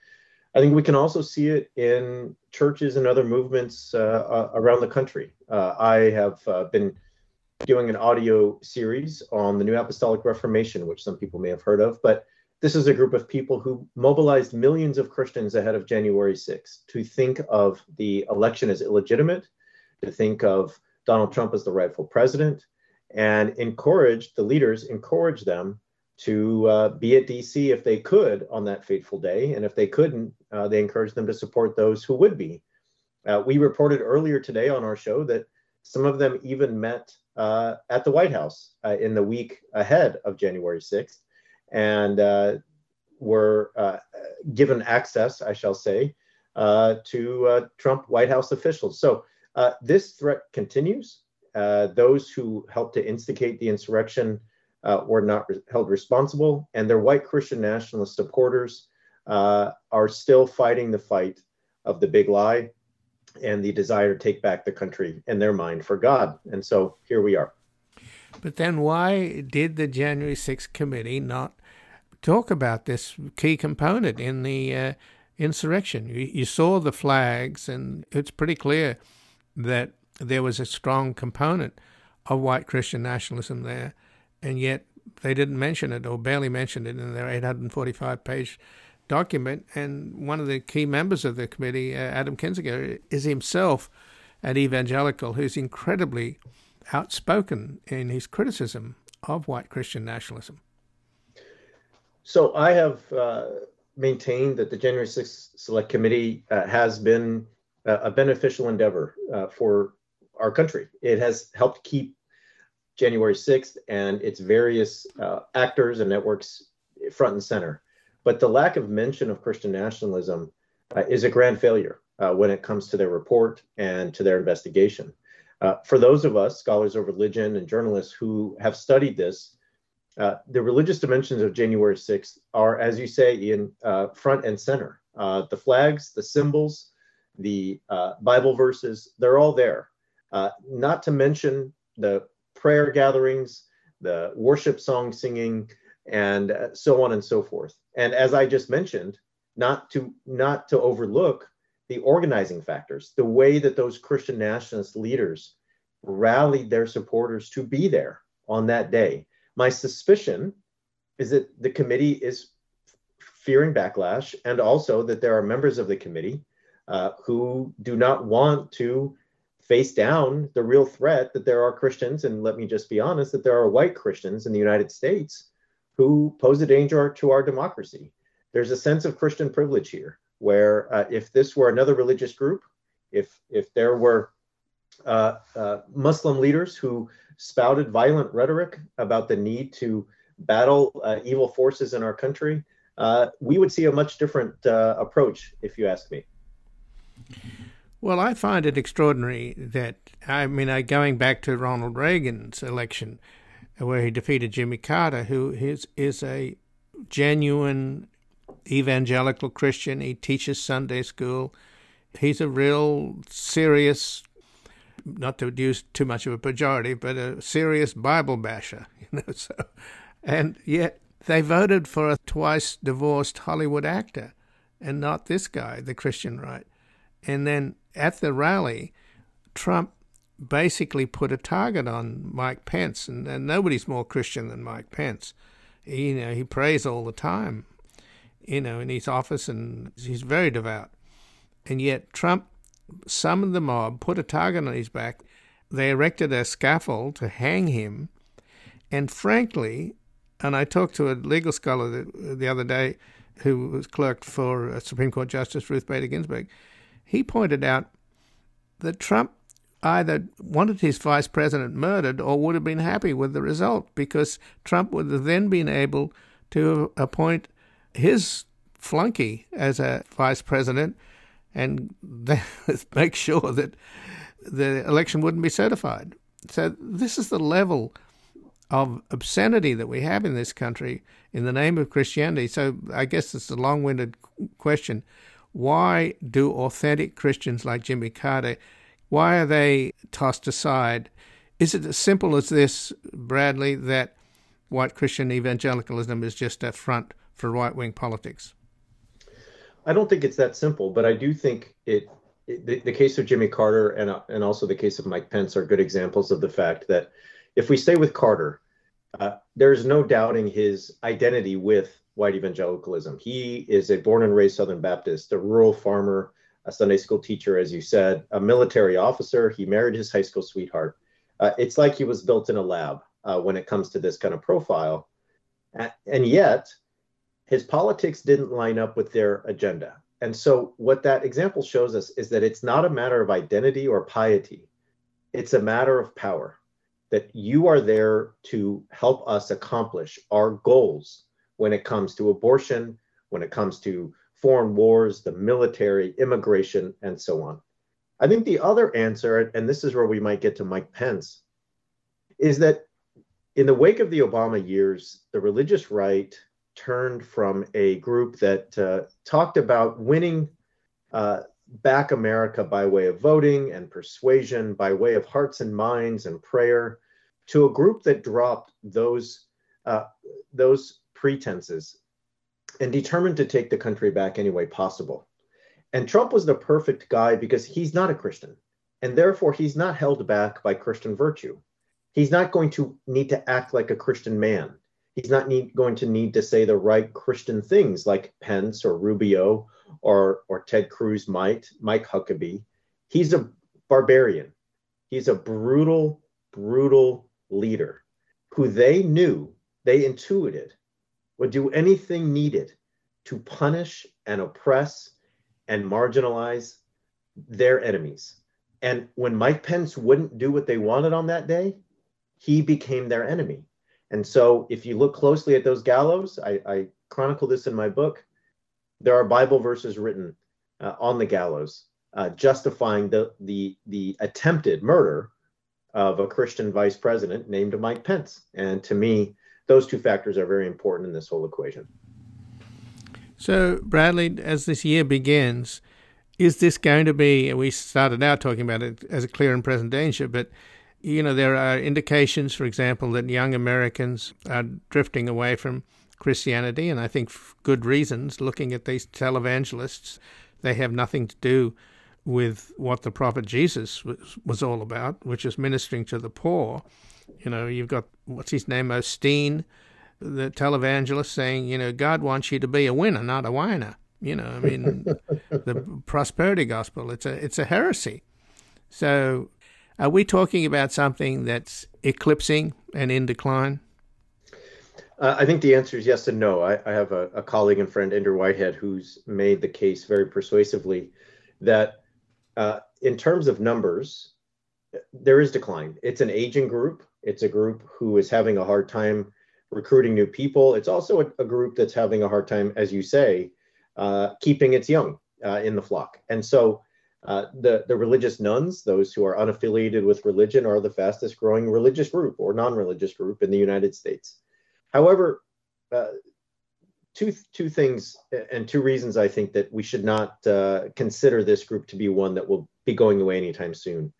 Speaker 4: I think we can also see it in churches and other movements uh, uh, around the country. Uh, I have been doing an audio series on the New Apostolic Reformation, which some people may have heard of, but this is a group of people who mobilized millions of Christians ahead of January 6th to think of the election as illegitimate, to think of Donald Trump as the rightful president, and encouraged the leaders, encouraged them to uh, be at DC if they could on that fateful day. And if they couldn't, uh, they encouraged them to support those who would be. Uh, we reported earlier today on our show that some of them even met uh, at the White House uh, in the week ahead of January 6th and uh, were given access, I shall say, to Trump White House officials. So this threat continues. those who helped to instigate the insurrection uh, were not re- held responsible, and their white Christian nationalist supporters uh, are still fighting the fight of the big lie and the desire to take back the country in their mind for God. And so here we are.
Speaker 1: But then, why did the January 6th committee not talk about this key component in the uh, insurrection? You, you saw the flags, and it's pretty clear that there was a strong component of white Christian nationalism there and yet they didn't mention it or barely mentioned it in their 845 page document. And one of the key members of the committee, uh, Adam Kinzinger, is himself an evangelical who's incredibly outspoken in his criticism of white Christian nationalism.
Speaker 4: So I have uh, maintained that the January 6th Select Committee uh, has been a beneficial endeavor uh, for our country. It has helped keep January 6th and its various uh, actors and networks front and center. But the lack of mention of Christian nationalism uh, is a grand failure uh, when it comes to their report and to their investigation. Uh, for those of us, scholars of religion and journalists who have studied this, uh, the religious dimensions of January 6th are, as you say, in uh, front and center. the flags, the symbols, the Bible verses, they're all there. not to mention the prayer gatherings, the worship song singing, and so on and so forth. And as I just mentioned, not to not to overlook the organizing factors, the way that those Christian nationalist leaders rallied their supporters to be there on that day. My suspicion is that the committee is fearing backlash, and also that there are members of the committee uh, who do not want to face down the real threat that there are Christians, and let me just be honest, that there are white Christians in the United States who pose a danger to our democracy. There's a sense of Christian privilege here, where uh, if this were another religious group, if if there were uh, uh, Muslim leaders who spouted violent rhetoric about the need to battle uh, evil forces in our country, uh, we would see a much different uh, approach, if you ask me.
Speaker 1: Well, I find it extraordinary that, I mean, I, going back to Ronald Reagan's election, where he defeated Jimmy Carter, who is, is a genuine evangelical Christian. He teaches Sunday school. He's a real serious, not to use too much of a pejorative, but a serious Bible basher, [laughs] you know. So, and yet they voted for a twice divorced Hollywood actor, and not this guy, the Christian right. And then at the rally, Trump basically put a target on Mike Pence, and, and nobody's more Christian than Mike Pence. He, you know, he prays all the time, you know, in his office, and he's very devout. And yet Trump summoned the mob, put a target on his back. They erected a scaffold to hang him, and frankly, and I talked to a legal scholar the, the other day who was clerked for Supreme Court Justice Ruth Bader Ginsburg. He pointed out that Trump either wanted his vice president murdered or would have been happy with the result because Trump would have then been able to appoint his flunky as a vice president and [laughs] make sure that the election wouldn't be certified. So this is the level of obscenity that we have in this country in the name of Christianity. So I guess it's a long-winded question. Why do authentic Christians like Jimmy Carter why are they tossed aside? Is it as simple as this, Bradley, that white Christian evangelicalism is just a front for right wing politics?
Speaker 4: I don't think it's that simple, but I do think it. it the, the, case of Jimmy Carter and uh, and also the case of Mike Pence are good examples of the fact that if we stay with Carter, uh, there's no doubting his identity with white evangelicalism. He is a born and raised Southern Baptist, a rural farmer a Sunday school teacher, as you said, a military officer. He married his high school sweetheart. Uh, it's like he was built in a lab uh, when it comes to this kind of profile. And yet, his politics didn't line up with their agenda. And so, what that example shows us is that it's not a matter of identity or piety, it's a matter of power. That you are there to help us accomplish our goals when it comes to abortion, when it comes to foreign wars, the military, immigration, and so on. I think the other answer, and this is where we might get to Mike Pence, is that in the wake of the Obama years, the religious right turned from a group that uh, talked about winning uh, back America by way of voting and persuasion, by way of hearts and minds and prayer, to a group that dropped those uh, those pretenses and determined to take the country back any way possible. And Trump was the perfect guy because he's not a Christian, and therefore he's not held back by Christian virtue. He's not going to need to act like a Christian man. He's not need, going to need to say the right Christian things like Pence or Rubio or, or Ted Cruz might, Mike Huckabee. He's a barbarian. He's a brutal, brutal leader who they knew, they intuited would do anything needed to punish and oppress and marginalize their enemies. And when Mike Pence wouldn't do what they wanted on that day, he became their enemy. And so, if you look closely at those gallows, I, I chronicle this in my book. There are Bible verses written uh, on the gallows uh, justifying the, the, the attempted murder of a Christian vice president named Mike Pence. And to me, those two factors are very important in this whole equation.
Speaker 1: So, Bradley, as this year begins, is this going to be? We started out talking about it as a clear and present danger, but you know there are indications, for example, that young Americans are drifting away from Christianity, and I think good reasons. Looking at these televangelists, they have nothing to do with what the prophet Jesus was, was all about, which is ministering to the poor. You know, you've got what's his name, Osteen, the televangelist, saying, you know, God wants you to be a winner, not a whiner. You know, I mean, [laughs] the prosperity gospel. It's a it's a heresy. So, are we talking about something that's eclipsing and in decline?
Speaker 4: Uh, I think the answer is yes and no. I, I have a, a, colleague and friend, Andrew Whitehead, who's made the case very persuasively that uh, in terms of numbers, there is decline. It's an aging group. It's a group who is having a hard time recruiting new people. It's also a, a group that's having a hard time, as you say, uh, keeping its young uh, in the flock. And so uh, the, the religious nones, those who are unaffiliated with religion, are the fastest growing religious group or non religious group in the United States. However, uh, two, two things and two reasons I think that we should not uh, consider this group to be one that will be going away anytime soon.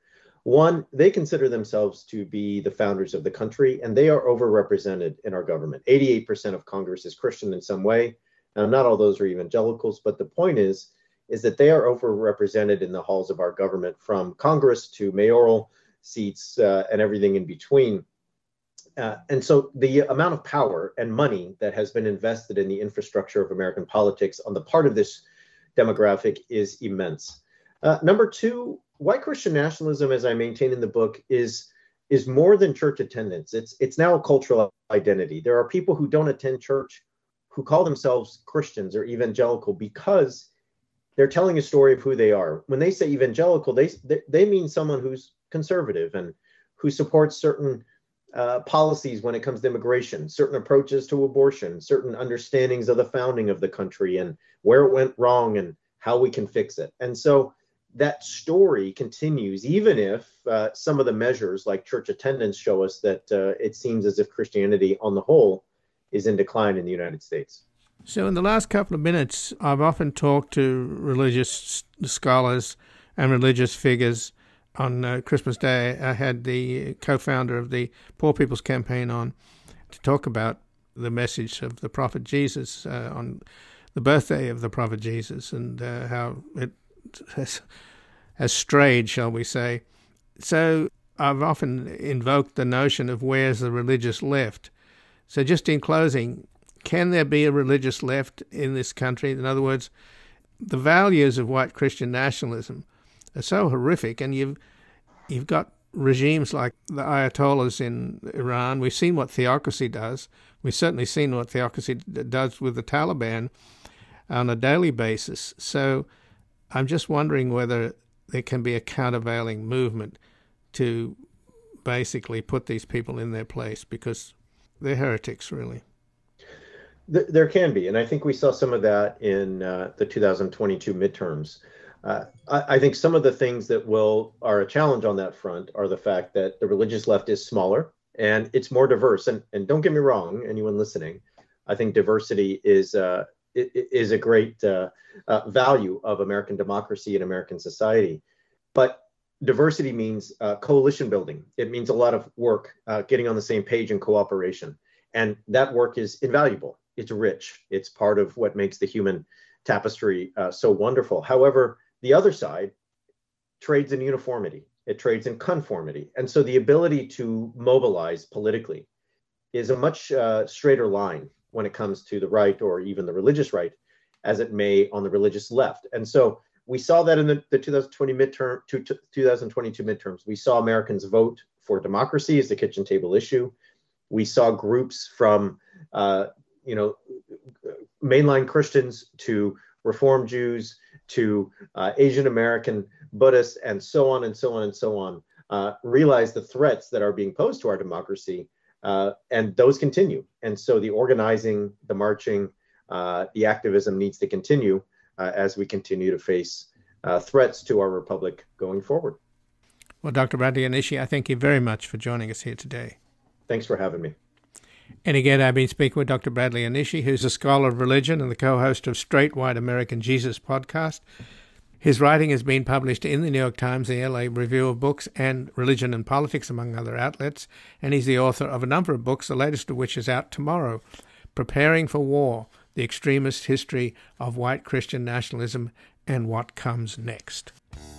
Speaker 4: One, they consider themselves to be the founders of the country, and they are overrepresented in our government. 88% of Congress is Christian in some way. Now, not all those are evangelicals, but the point is, is that they are overrepresented in the halls of our government, from Congress to mayoral seats, uh, and everything in between. Uh, and so the amount of power and money that has been invested in the infrastructure of American politics on the part of this demographic is immense. Uh, number two, white Christian nationalism, as I maintain in the book, is is more than church attendance. It's it's now a cultural identity. There are people who don't attend church who call themselves Christians or evangelical because they're telling a story of who they are. When they say evangelical, they they mean someone who's conservative and who supports certain uh, policies when it comes to immigration, certain approaches to abortion, certain understandings of the founding of the country and where it went wrong and how we can fix it. And so that story continues, even if uh, some of the measures like church attendance show us that uh, it seems as if Christianity on the whole is in decline in the United States.
Speaker 1: So, in the last couple of minutes, I've often talked to religious scholars and religious figures. On uh, Christmas Day, I had the co founder of the Poor People's Campaign on to talk about the message of the prophet Jesus uh, on the birthday of the prophet Jesus and uh, how it has, has strayed, shall we say. So I've often invoked the notion of where's the religious left. So just in closing, can there be a religious left in this country? In other words, the values of white Christian nationalism are so horrific, and you've you've got regimes like the Ayatollahs in Iran. We've seen what theocracy does. We've certainly seen what theocracy does with the Taliban on a daily basis. So I'm just wondering whether there can be a countervailing movement to basically put these people in their place because they're heretics, really.
Speaker 4: There can be, and I think we saw some of that in uh, the 2022 midterms. Uh, I, I, think some of the things that will are a challenge on that front are the fact that the religious left is smaller and it's more diverse. And, and don't get me wrong, anyone listening, I think diversity is uh, is a great uh, uh, value of American democracy and American society. But diversity means uh, coalition building. It means a lot of work, uh, getting on the same page and cooperation. And that work is invaluable. It's rich. It's part of what makes the human tapestry uh, so wonderful. However, the other side trades in uniformity. It trades in conformity. And so the ability to mobilize politically is a much uh, straighter line when it comes to the right or even the religious right as it may on the religious left. And so we saw that in the, the 2020 midterm, 2022 midterms. We saw Americans vote for democracy as the kitchen table issue. We saw groups from, uh, you know, mainline Christians to Reform Jews to uh, Asian American Buddhists and so on and so on and so on uh, realize the threats that are being posed to our democracy uh, and those continue. And so the organizing, the marching, uh, the activism needs to continue uh, as we continue to face uh, threats to our republic going forward.
Speaker 1: Well, Dr. Bradley Onishi, I thank you very much for joining us here today.
Speaker 4: Thanks for having me.
Speaker 1: And again, I've been speaking with Dr. Bradley Onishi, who's a scholar of religion and the co host of Straight White American Jesus podcast. His writing has been published in the New York Times, the LA Review of Books, and Religion and Politics, among other outlets, and he's the author of a number of books, the latest of which is out tomorrow Preparing for War The Extremist History of White Christian Nationalism and What Comes Next.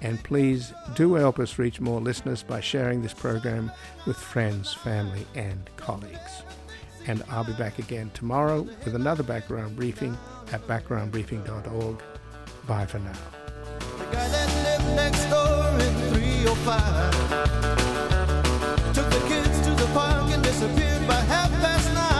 Speaker 1: and please do help us reach more listeners by sharing this program with friends, family, and colleagues. And I'll be back again tomorrow with another background briefing at backgroundbriefing.org. Bye for now.
Speaker 5: The guy that lived next door in 305 took the kids to the park and disappeared by half past nine.